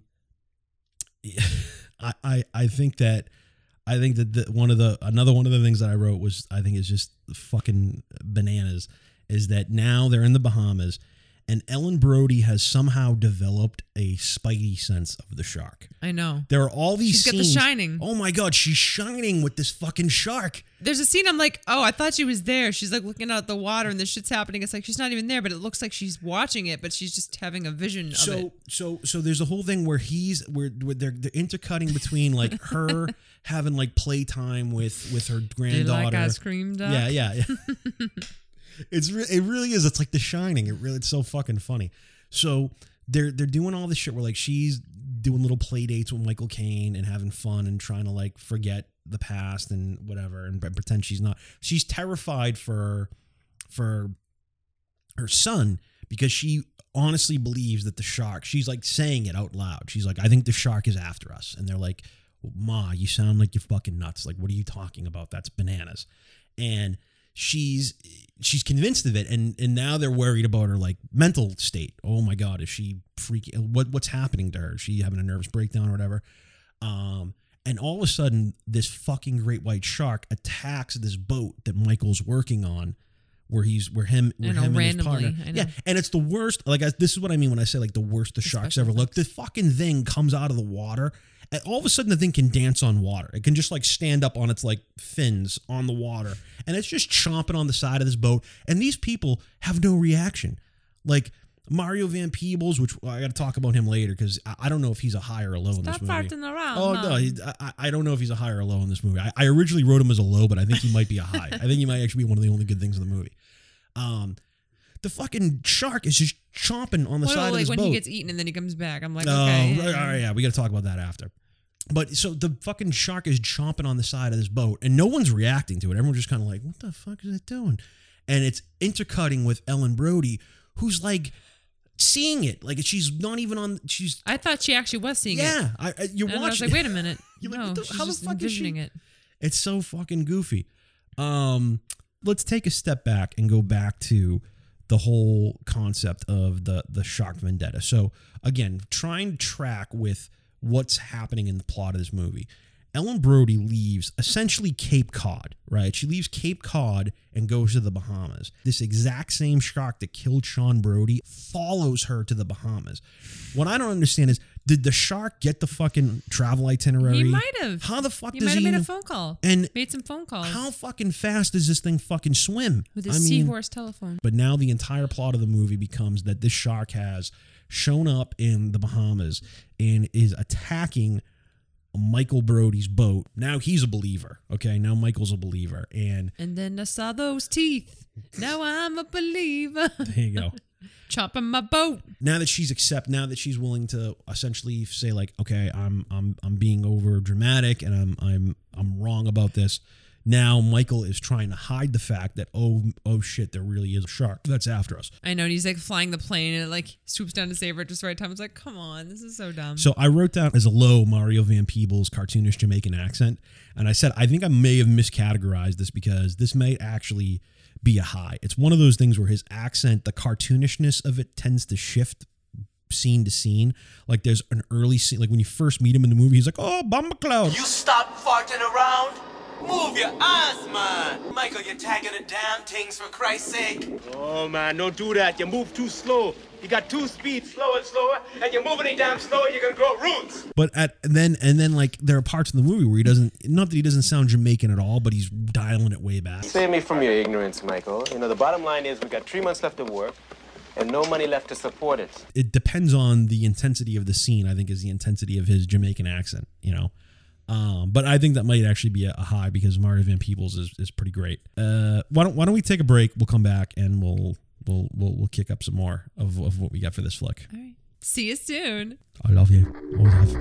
[laughs] I, I, I think that, I think that the, one of the another one of the things that I wrote was I think is just fucking bananas is that now they're in the Bahamas, and Ellen Brody has somehow developed a spidey sense of the shark. I know. There are all these She's got the scenes. shining. Oh my god, she's shining with this fucking shark. There's a scene I'm like, oh, I thought she was there. She's like looking out at the water and this shit's happening. It's like she's not even there, but it looks like she's watching it, but she's just having a vision of so it. so so there's a whole thing where he's where, where they're they're intercutting between like her [laughs] having like playtime with with her granddaughter. like ice cream, Doc? yeah, yeah, yeah. [laughs] it's re- it really is. It's like The Shining. It really it's so fucking funny. So they're they're doing all this shit where like she's doing little play dates with Michael Caine and having fun and trying to like forget the past and whatever and, pretend she's not. She's terrified for for her son because she honestly believes that the shark. She's like saying it out loud. She's like, I think the shark is after us, and they're like, Ma, you sound like you're fucking nuts. Like, what are you talking about? That's bananas. And she's she's convinced of it. And and now they're worried about her like mental state. Oh my god is she freaking what what's happening to her? Is she having a nervous breakdown or whatever? Um and all of a sudden this fucking great white shark attacks this boat that michael's working on where he's where him where know, him and his partner yeah and it's the worst like I, this is what i mean when i say like the worst the, sharks ever. look the fucking thing comes out of the water all of a sudden the thing can dance on water it can just like stand up on its like fins on the water and it's just chomping on the side of this boat and these people have no reaction like mario van peebles which i gotta talk about him later because I, I don't know if he's a high or a low in Stop this movie farting around. Oh no, he, I, I don't know if he's a high or a low in this movie. I, I originally wrote him as a low, but I think he might be a high. I think he might actually be one of the only good things in the movie. Um, the fucking shark is just chomping on the Well, side of like this when boat. When he gets eaten and then he comes back. I'm like, Oh, okay. all right, yeah, we got to talk about that after. But so the fucking shark is chomping on the side of this boat, and no one's reacting to it. Everyone's just kind of like, "What the fuck is it doing?" And it's intercutting with Ellen Brody, who's like seeing it, like she's not even on. She's I thought she actually was seeing it. yeah, I, I, you're And I was like, wait a minute. [laughs] You're no, what the- how the fuck is she- it. It's so fucking goofy. Um, let's take a step back and go back to the whole concept of the the shark vendetta. So again, trying to track with what's happening in the plot of this movie. Ellen Brody leaves essentially Cape Cod, right? She leaves Cape Cod and goes to the Bahamas. This exact same shark that killed Sean Brody follows her to the Bahamas. What I don't understand is, did the shark get the fucking travel itinerary? He might have. How the fuck He does might have he made a phone call. and Made some phone calls how fucking fast does this thing fucking swim? with I mean, seahorse telephone. but now the entire plot of the movie becomes that this shark has shown up in the Bahamas and is attacking Michael Brody's boat. Now he's a believer. Okay, now Michael's a believer, and And then I saw those teeth. Now I'm a believer. [laughs] there you go. [laughs] Chopping my boat. now that she's accept, now that she's willing to essentially say like, okay, I'm I'm I'm being over dramatic and I'm I'm I'm wrong about this. Now Michael is trying to hide the fact that oh oh shit, there really is a shark that's after us. I know. And he's like flying the plane and it like swoops down to save her at just the right time. It's like, come on, this is so dumb. So I wrote down as a low Mario Van Peebles cartoonish Jamaican accent, and I said I think I may have miscategorized this because this may actually be a high. It's one of those things where his accent, the cartoonishness of it, tends to shift scene to scene. Like there's an early scene, like when you first meet him in the movie, he's like, "Oh, Bomber Cloud." You stop farting around. Move your ass, man. Michael, you're tagging the damn things for Christ's sake. Oh man, don't do that. You move too slow. You got two speeds, slower and slower, and you're moving it damn slow, you're gonna grow roots. But at and then and then like there are parts in the movie where he doesn't, not that he doesn't sound Jamaican at all, but he's dialing it way back. Save me from your ignorance, Michael. You know, the bottom line is we got three months left of work. and no money left to support it. it depends on the intensity of the scene. I think is the intensity of his Jamaican accent. You know, um, but I think that might actually be a, a high because Mario Van Peebles is, is pretty great. Uh, why don't Why don't we take a break? We'll come back and we'll we'll we'll, we'll kick up some more of, of what we got for this flick. All right. See you soon. I love you. Always have.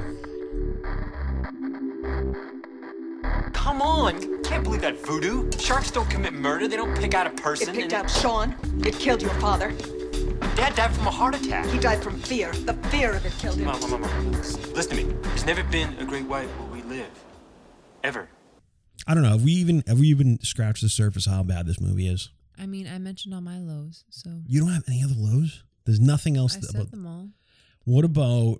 Come on! Can't believe that voodoo. Sharks don't commit murder. They don't pick out a person. It picked and- out Sean. It killed your father. Dad died from a heart attack. He died from fear. The fear of it killed him. Mom, mom, mom, listen listen to me. There's never been a great white where we live. Ever. I don't know. Have we even have we even scratched the surface how bad this movie is? I mean, I mentioned all my lows, so You don't have any other lows. There's nothing else. I that- said about, them all. What about? All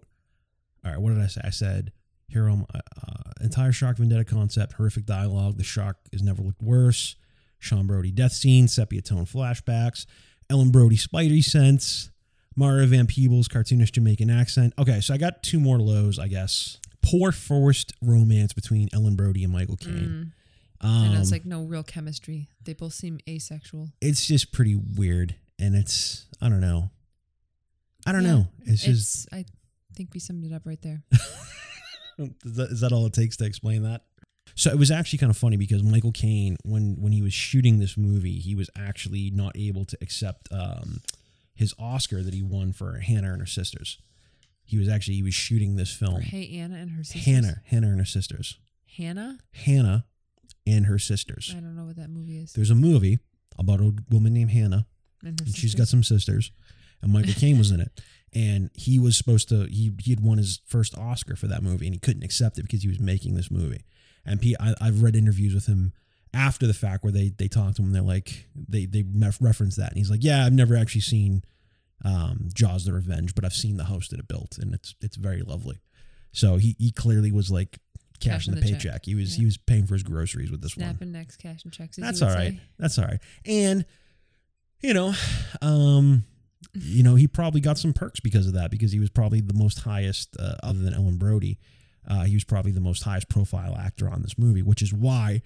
right. What did I say? I said hero uh, uh, entire shark vendetta concept, horrific dialogue. The shark has never looked worse. Sean Brody death scene, sepia tone flashbacks, Ellen Brody Spidey sense, Mario Van Peebles cartoonish Jamaican accent. Okay, so I got two more lows, I guess. Poor forced romance between Ellen Brody and Michael Caine. and it's Um, like no real chemistry. They both seem asexual. it's just pretty weird, and it's I don't know. I don't Yeah, know. It's just I think we summed it up right there. [laughs] Is that, is that all it takes to explain that? So it was actually kind of funny because Michael Caine, when when he was shooting this movie, he was actually not able to accept um, his Oscar that he won for Hannah and her sisters. He was actually he was shooting this film. hey, Anna and her sisters. Hannah, Hannah and her sisters. Hannah. Hannah and her sisters. I don't know what that movie is. There's a movie about a woman named Hannah and and she's got some sisters, and Michael Caine was in it. [laughs] And he was supposed to he he had won his first Oscar for that movie, and he couldn't accept it because he was making this movie. And P, I, I've read interviews with him after the fact where they they talked to him. And they're like they they reference that, and he's like, yeah, I've never actually seen um, Jaws: The Revenge, but I've seen the house that it built, and it's it's very lovely. So he he clearly was like cashing the, the check. paycheck. He was Yeah. he was paying for his groceries with this one. snapping necks, cash and checks. That's all right. say. That's all right. And you know, um, you know, he probably got some perks because of that because he was probably the most highest, uh, other than Ellen Brody. Uh, he was probably the most highest profile actor on this movie, which is why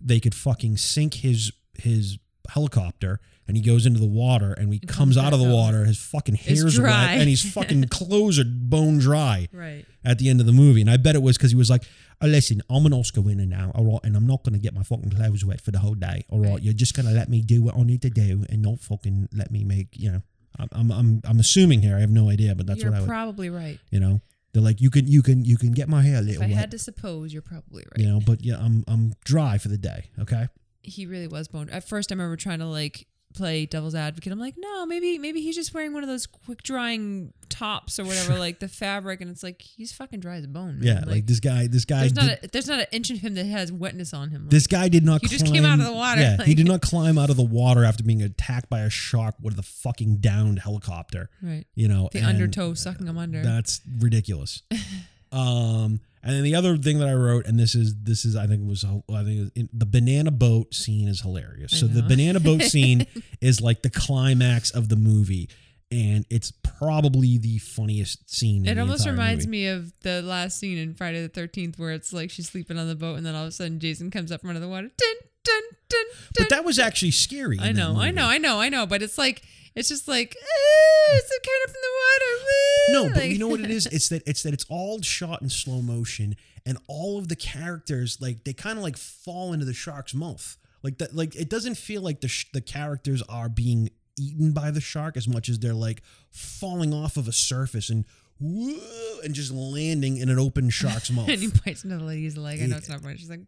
they could fucking sink his his helicopter and he goes into the water and he And comes comes out of the up. water his fucking hair's wet and his [laughs] fucking clothes are bone dry Right. at the end of the movie. And I bet it was because he was like, oh, listen, I'm an Oscar winner now, all right, and I'm not going to get my fucking clothes wet for the whole day, all right? Right. You're just going to let me do what I need to do and not fucking let me make, you know, I'm, I'm, I'm, I'm assuming here, I have no idea, but that's You're what I would, probably right. you know, they're like, you can, you can, you can get my hair a If I wet, had to suppose, you're probably right. you know, but yeah, I'm, I'm dry for the day, okay? He really was boned. At first, I remember trying to like play devil's advocate. I'm like, no, maybe maybe he's just wearing one of those quick drying tops or whatever, [laughs] like the fabric, and it's like he's fucking dry as a bone. man. Yeah, like, this guy, this guy, there's did, not a, there's not an inch of him that has wetness on him. this guy did not He climb, just came out of the water, Yeah, he did not [laughs] climb out of the water after being attacked by a shark with a fucking downed helicopter. right. You know, The undertow sucking him under. That's ridiculous. [laughs] um, and then the other thing that I wrote, and this is this is I think was I think it was in, the banana boat scene is hilarious. So the banana boat scene [laughs] is like the climax of the movie, and it's probably the funniest scene. It the almost reminds movie. me of the last scene in Friday the Thirteenth, where it's like she's sleeping on the boat, and then all of a sudden Jason comes up from under the water. Dun, dun, dun. But that was actually scary. I know, I know, I know, I know. But it's like it's just like it's kind of in the water. Woo," No, but you know what it is? [laughs] It's that it's that it's all shot in slow motion, and all of the characters like they kind of like fall into the shark's mouth. Like that, like it doesn't feel like the sh- the characters are being eaten by the shark as much as they're like falling off of a surface and woo, and just landing in an open shark's [laughs] mouth. and he bites into the lady's leg. I know it's not funny. She's like,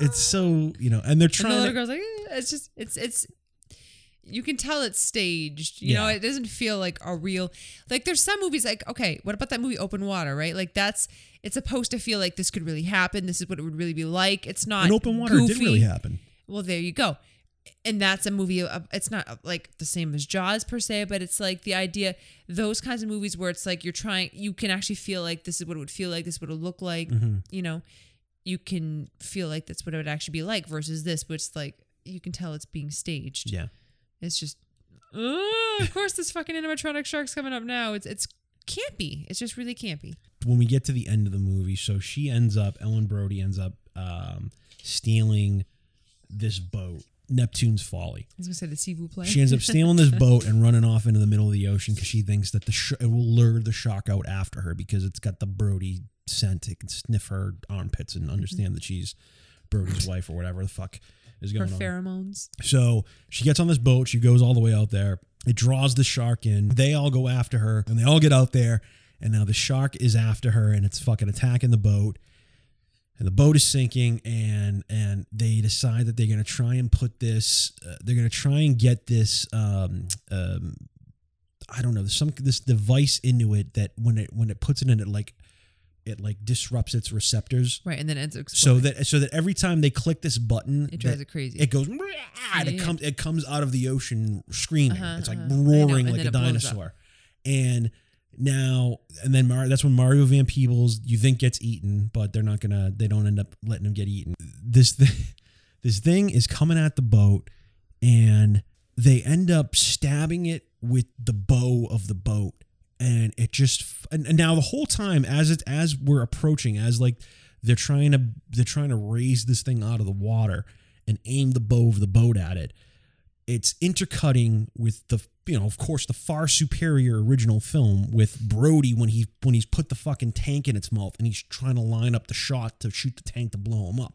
it's so you know, and they're the trying. little to, girl's like, eh, it's just, it's, it's. You can tell it's staged. You know, it doesn't feel like a real. Like there's some movies like, okay, what about that movie Open Water? Right, like that's it's supposed to feel like this could really happen. This is what it would really be like. It's not in open water, it did goofy. really happen. Well, there you go. And that's a movie. Of, it's not uh, like the same as Jaws per se, but it's like the idea. Those kinds of movies where it's like you're trying, you can actually feel like this is what it would feel like. This is what it would look like. Mm-hmm. You know, you can feel like that's what it would actually be like versus this, which like you can tell it's being staged. Yeah. It's just, oh, of course, this fucking animatronic shark's coming up now. It's it's campy. It's just really campy. when we get to the end of the movie, so she ends up, Ellen Brody ends up um, stealing this boat Neptune's folly. I was gonna say the Sivu play. She ends up stealing this [laughs] boat and running off into the middle of the ocean because she thinks that the sh- it will lure the shark out after her because it's got the Brody scent. It can sniff her armpits and understand that she's Brody's wife or whatever the fuck is Her going on. pheromones. So she gets on this boat. She goes all the way out there. It draws the shark in. They all go after her, and they all get out there. And now the shark is after her, and it's fucking attacking the boat. And the boat is sinking, and and they decide that they're gonna try and put this. Uh, they're gonna try and get this. Um, um, I don't know. Some this device into it that when it when it puts it in it like it like disrupts its receptors. Right, and then ends up So that so that every time they click this button, It drives it crazy. It goes, and it comes it comes out of the ocean screaming. Uh-huh, it's like uh-huh. Roaring like a it blows up. dinosaur. And now and then Mar- that's when Mario Van Peebles you think gets eaten, but they're not gonna. They don't end up letting him get eaten. This thing, [laughs] this thing is coming at the boat, and they end up stabbing it with the bow of the boat and it just and, now the whole time as it as we're approaching as like they're trying to they're trying to raise this thing out of the water and aim the bow of the boat at it it's intercutting with the you know of course the far superior original film with Brody when he when he's put the fucking tank in its mouth and he's trying to line up the shot to shoot the tank to blow him up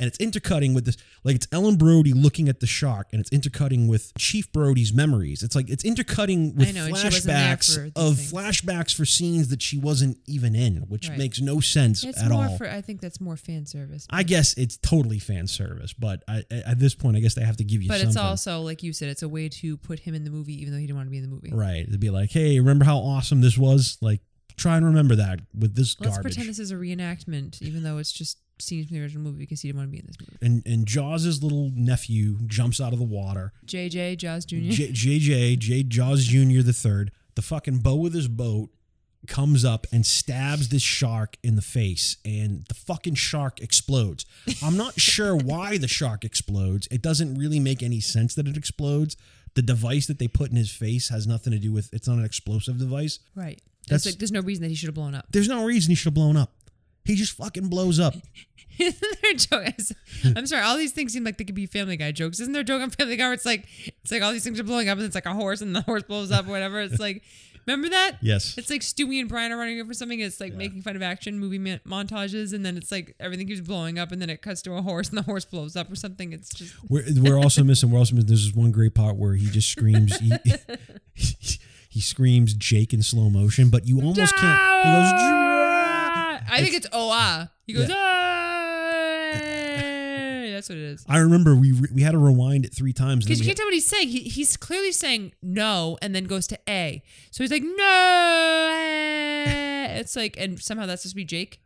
and it's intercutting with this like it's Ellen Brody looking at the shark and it's intercutting with Chief Brody's memories. It's like it's intercutting with know, and she wasn't there flashbacks of things. flashbacks for scenes that she wasn't even in, which Right. makes no sense it's at more all. for. I think that's more fan service. I guess it's totally fan service, but I, at this point, I guess they have to give you but something. it's also like you said, it's a way to put him in the movie, even though he didn't want to be in the movie. right to be like, hey, remember how awesome this was? Like, try and remember that with this Let's garbage. pretend this is a reenactment, even though it's just scenes from the original movie because he didn't want to be in this movie. and and Jaws's little nephew jumps out of the water. JJ Jaws Jr. J- JJ, J. Jaws Jr. the third, the fucking bow of his boat comes up and stabs this shark in the face, and the fucking shark explodes. I'm not [laughs] sure why the shark explodes. It doesn't really make any sense that it explodes. The device that they put in his face has nothing to do with. It's not an explosive device. right. That's- That's like there's no reason that he should have blown up. There's no reason he should have blown up. He just fucking blows up. [laughs] Isn't there a joke? I'm sorry. All these things seem like they could be Family Guy jokes. Isn't there a joke on Family Guy where it's like it's like all these things are blowing up and it's like a horse and the horse blows up or whatever? It's like, remember that? Yes. It's like Stewie and Brian are running over something. It's like making fun of action movie montages, and then it's like everything keeps blowing up, and then it cuts to a horse and the horse blows up or something. It's just We're, we're also missing. We're also missing. There's this one great part where he just screams. He, [laughs] he screams Jake in slow motion, but you almost can't. He goes. I think it's oh ah. He goes Yeah. ah. That's what it is. I remember we re- we had to rewind it three times. and Because then you we can't tell what he's saying. He, he's clearly saying no and then goes to A. So he's like, no. eh." It's like, and somehow that's supposed to be Jake.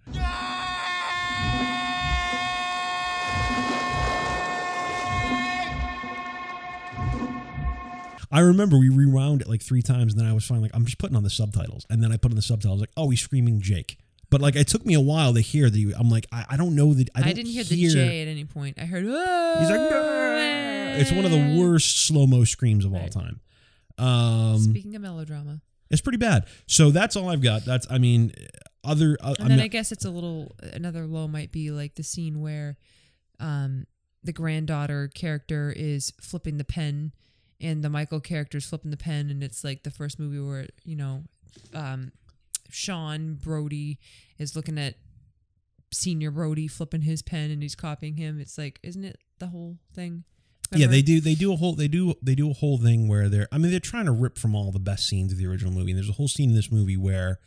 I remember we rewound it like three times, and then I was finally like, I'm just putting on the subtitles, and then I put on the subtitles like, oh, he's screaming Jake. But like, it took me a while to hear that. He, I'm like, I, I don't know that. I, I, didn't hear, the J at any point. I heard, oh. He's like, "Ah." it's one of the worst slow mo screams of all Right. time. Um, Speaking of melodrama. it's pretty bad. So that's all I've got. That's, I mean, other. Uh, And then I guess it's a little, another low might be like the scene where um, the granddaughter character is flipping the pen and the Michael character is flipping the pen. And it's like the first movie where, you know, um, Sean Brody is looking at senior Brody flipping his pen and he's copying him. It's like, isn't it the whole thing? Yeah, they do. They do a whole. They do. They do a whole thing where they're. I mean, they're trying to rip from all the best scenes of the original movie. And there's a whole scene in this movie where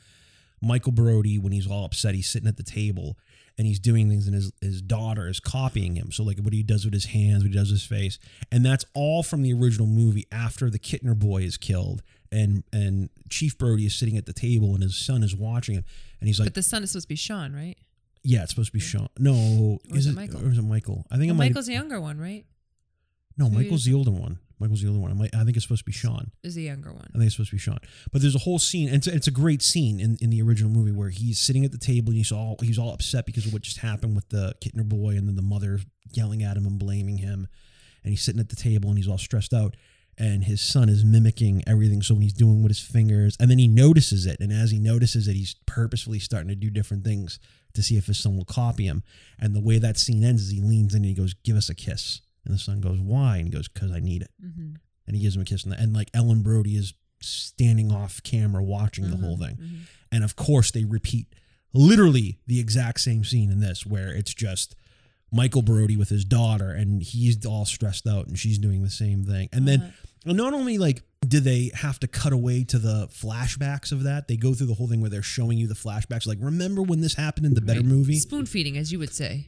Michael Brody, when he's all upset, he's sitting at the table and he's doing things, and his his daughter is copying him. So like what he does with his hands, what he does with his face, and that's all from the original movie. After the Kintner boy is killed, and and Chief Brody is sitting at the table, and his son is watching him, and he's like, But the son is supposed to be Sean, right? "Yeah, it's supposed to be Sean. No, Or is it Michael? Or is it Michael? I think Well, it. Michael's the younger one, right? no, maybe Michael's the older one. Michael's the older one. I, might, I think it's supposed to be Sean. Is the younger one. I think it's supposed to be Sean. But there's a whole scene, and it's, it's a great scene in, in the original movie where he's sitting at the table and he's all he's all upset because of what just happened with the Kintner boy, and then the mother yelling at him and blaming him, and he's sitting at the table and he's all stressed out, and his son is mimicking everything. So when he's doing with his fingers, and then he notices it, and as he notices it, he's purposefully starting to do different things to see if his son will copy him. And the way that scene ends is he leans in and he goes, "Give us a kiss." And the son goes, "Why?" And he goes, "Cause I need it." Mm-hmm. And he gives him a kiss, on the, and like Ellen Brody is standing off camera watching Mm-hmm. the whole thing, and of course they repeat literally the exact same scene in this, where it's just Michael Brody with his daughter, and he's all stressed out, and she's doing the same thing, and then. Uh-huh. And not only like do they have to cut away to the flashbacks of that, they go through the whole thing where they're showing you the flashbacks. Like, remember when this happened in the better movie? Spoon feeding, as you would say.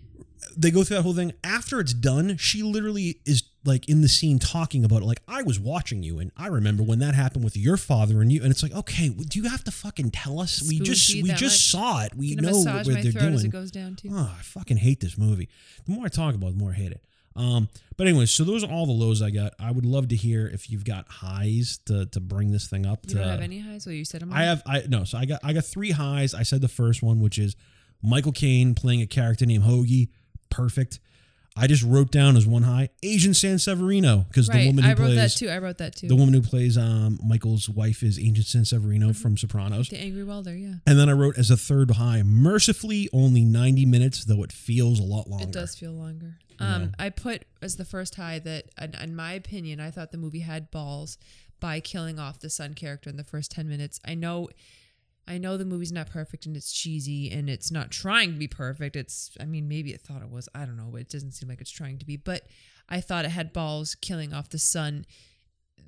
they go through that whole thing. After it's done, she literally is like in the scene talking about it. Like, I was watching you, and I remember when that happened with your father and you. And it's like, okay, do you have to fucking tell us? we just we just much? saw it. We know what they're throat as it doing. goes down too. Oh, I fucking hate this movie. The more I talk about it, the more I hate it. Um, but anyways, so those are all the lows I got. I would love to hear if you've got highs to to bring this thing up. You to, don't have any highs? Well, you said them. I have I no, so I got I got three highs. I said the first one, which is Michael Caine playing a character named Hoagie. Perfect. I just wrote down as one high Agent San Severino because the woman who I wrote plays that too. I wrote that too. the woman who plays um, Michael's wife is Agent San Severino from Sopranos. The angry welder. Yeah. And then I wrote as a third high, mercifully only 90 minutes, though it feels a lot longer. It does feel longer. Um, I put as the first high that, in, in my opinion, I thought the movie had balls by killing off the son character in the first ten minutes. I know, I know the movie's not perfect and it's cheesy and it's not trying to be perfect. It's, I mean, maybe it thought it was. I don't know, but it doesn't seem like it's trying to be. But I thought it had balls killing off the son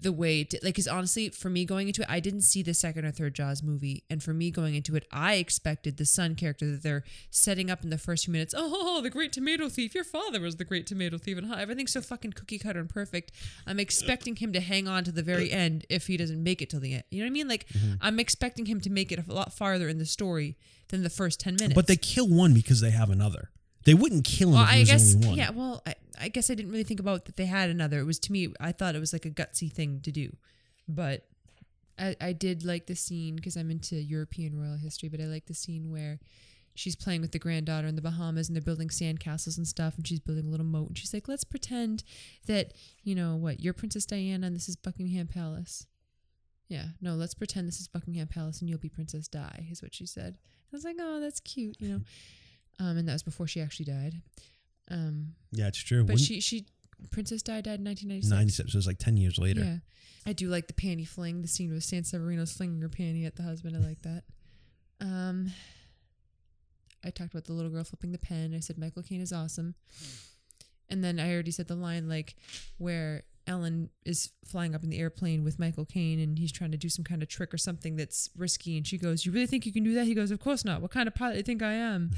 the way did. like because honestly for me going into it i didn't see the second or third jaws movie. And for me going into it i expected the son character that they're setting up in the first few minutes oh [laughs] the great tomato thief. Your father was the great tomato thief. And everything's so fucking cookie cutter and perfect. I'm expecting him to hang on to the very uh. end if he doesn't make it till the end. You know what i mean? Like mm-hmm. i'm expecting him to make it a lot farther in the story than the first 10 minutes but they kill one because they have another. They wouldn't kill him well, I guess yeah. Well, I, I guess I didn't really think about that they had another. It was to me, I thought it was like a gutsy thing to do, but I, I did like the scene because I'm into European royal history. But I like the scene where she's playing with the granddaughter in the Bahamas and they're building sandcastles and stuff, and she's building a little moat, and she's like, "Let's pretend that you know what, you're Princess Diana and this is Buckingham Palace." Yeah, no, let's pretend this is Buckingham Palace and you'll be Princess Di, is what she said. I was like, oh, that's cute, you know. Um, and that was before she actually died. Um, Yeah, it's true. but Wouldn't- she she Princess Di died in 1996. 97, so it was like 10 years later. Yeah, I do like the panty fling. The scene with San Severino flinging her panty at the husband. I like that. Um, I talked about the little girl flipping the pen. I said Michael Caine is awesome. And then I already said the line like where Ellen is flying up in the airplane with Michael Caine and he's trying to do some kind of trick or something that's risky and she goes, "You really think you can do that?" He goes, "Of course not. What kind of pilot do you think I am?"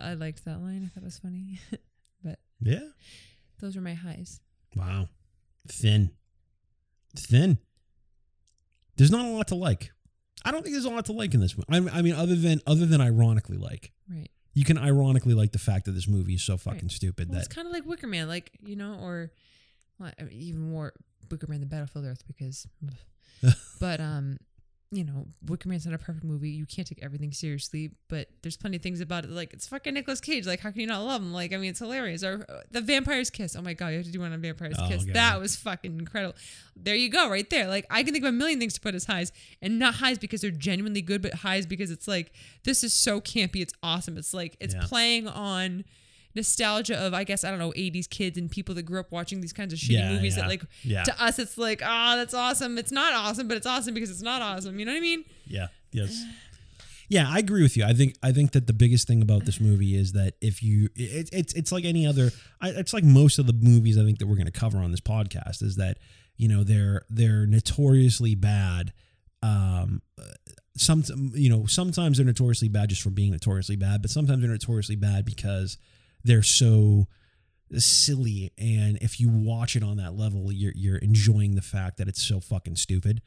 I liked that line. I thought it was funny. [laughs] but Yeah. those were my highs. Wow. Thin. Thin. There's not a lot to like. I don't think there's a lot to like in this one. I, I mean, other than other than ironically like. Right. You can ironically like the fact that this movie is so fucking Right. stupid Well, it's kind of like Wicker Man, like you know, or well, I mean, even more Wicker Man than Battlefield Earth because, [laughs] but um, you know, Wicker Man's not a perfect movie. You can't take everything seriously, but there's plenty of things about it. Like it's fucking Nicolas Cage. Like how can you not love him? Like I mean, it's hilarious. Or uh, the Vampire's Kiss. Oh my god, you have to do one on Vampire's Oh, Kiss. God. That was fucking incredible. There you go, right there. Like I can think of a million things to put as highs, and not highs because they're genuinely good, but highs because it's like this is so campy. It's awesome. It's like it's Yeah. playing on nostalgia of I guess I don't know 80s kids and people that grew up watching these kinds of shitty Yeah, movies yeah, that like yeah. to us it's like ah that's awesome it's not awesome but it's awesome because it's not awesome you know what I mean Yeah. Yes. Yeah, I agree with you. I think I think that the biggest thing about this movie is that if you, it, it's it's like any other. It's like most of the movies I think that we're going to cover on this podcast is that you know they're they're notoriously bad. Um, some you know sometimes they're notoriously bad just for being notoriously bad, but sometimes they're notoriously bad because they're so silly and if you watch it on that level you're you're enjoying the fact that it's so fucking stupid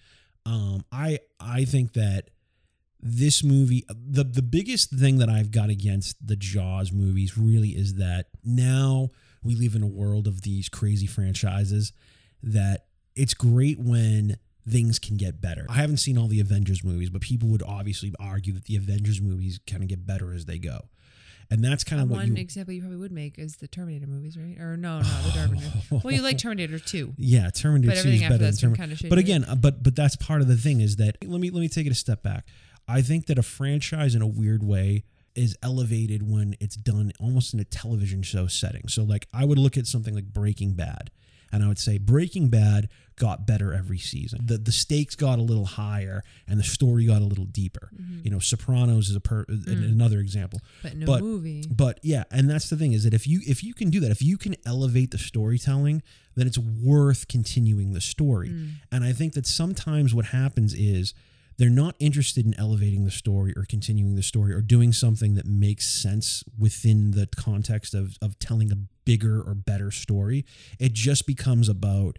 um i i think that this movie the the biggest thing that i've got against the jaws movies really is that now we live in a world of these crazy franchises that it's great when things can get better. I haven't seen all the Avengers movies, but people would obviously argue that the Avengers movies kind of get better as they go. And that's kind of what one you example you probably would make is the Terminator movies right or no no the Terminator [laughs] well you like Terminator 2 Yeah, Terminator 2 is better than Terminator. kinda But again, uh, but but that's part of the thing is that let me let me take it a step back. I think that a franchise in a weird way is elevated when it's done almost in a television show setting. So like I would look at something like Breaking Bad and I would say Breaking Bad got better every season. The the stakes got a little higher and the story got a little deeper. Mm-hmm. You know, Sopranos is a per, mm. another example. But a But- movie, But yeah, and that's the thing is that if you if you can do that, if you can elevate the storytelling, then it's worth continuing the story. Mm. And I think that sometimes what happens is they're not interested in elevating the story or continuing the story or doing something that makes sense within the context of of telling a bigger or better story. It just becomes about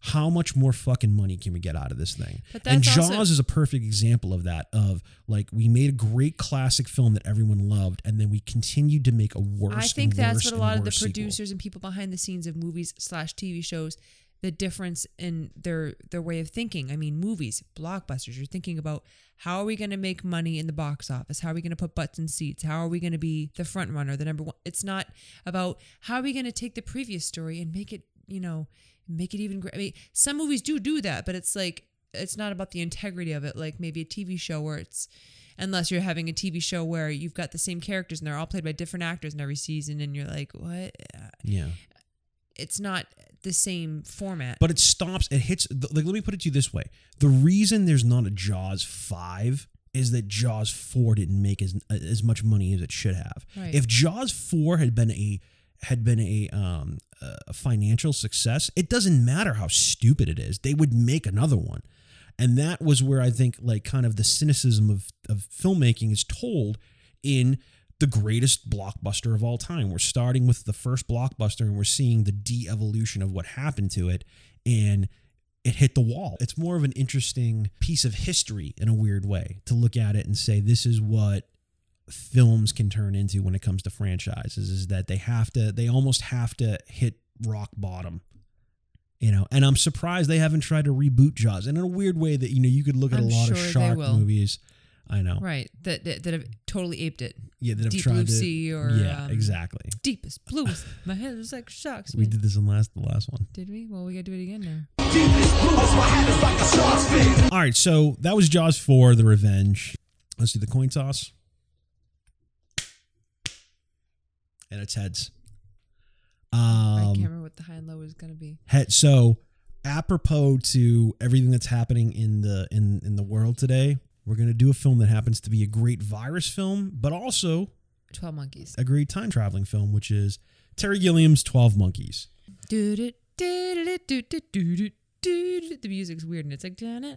how much more fucking money can we get out of this thing? But and Jaws also- is a perfect example of that. Of like we made a great classic film that everyone loved, and then we continued to make a worse. Film. I think that's what a lot of the worse sequel. producers and people behind the scenes of movies slash TV shows, the difference in their their way of thinking. I mean, movies, blockbusters. You're thinking about how are we going to make money in the box office? How are we going to put butts in seats? How are we going to be the front runner, the number one? It's not about how are we going to take the previous story and make it, you know, make it even great. I mean, some movies do do that, but it's like it's not about the integrity of it. Like maybe a TV show where it's unless you're having a TV show where you've got the same characters and they're all played by different actors in every season, and you're like, what? Yeah, It's not the same format. but it stops. It hits. Like let me put it to you this way: the reason there's not a Jaws five is that Jaws four didn't make as as much money as it should have. Right. If Jaws four had been a had been a um a financial success, it doesn't matter how stupid it is. They would make another one. And that was where I think like kind of the cynicism of of filmmaking is told in the greatest blockbuster of all time. We're starting with the first blockbuster and we're seeing the de-evolution of what happened to it and it hit the wall. It's more of an interesting piece of history in a weird way to look at it and say this is what films can turn into when it comes to franchises is that they have to they almost have to hit rock bottom you know and i'm surprised they haven't tried to reboot jaws and in a weird way that you know you could look at I'm a lot of sure they shark movies i know right. That, that that have totally aped it. yeah that have Deep tried Blue to Sea or, yeah um, exactly Deepest blues. My head is like sharks. we did this in last the last one Did we? Well, we got to do it again now. all right so that was jaws 4 the revenge let's do the coin toss and it's heads. Um, I can't um, remember what the high and low is going to be. Head. So, apropos to everything that's happening in the in in the world today, we're going to do a film that happens to be a great virus film, but also Twelve Monkeys, a great time traveling film, which is Terry Gilliam's Twelve Monkeys. Do the music's weird and it's like yeah.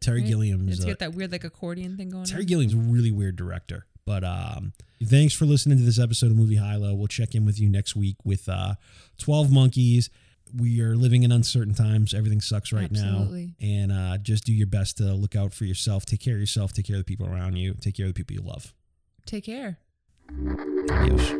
Terry Gilliam's. It's uh, got that weird like accordion thing going. Terry Gilliam's a really weird director, but um, thanks for listening to this episode of movie high low. We'll check in with you next week with uh 12 monkeys. We are living in uncertain times. Everything sucks right Absolutely. now and uh, just do your best to look out for yourself. Take care of yourself. Take care of the people around you. Take care of the people you love. Take care. Adios.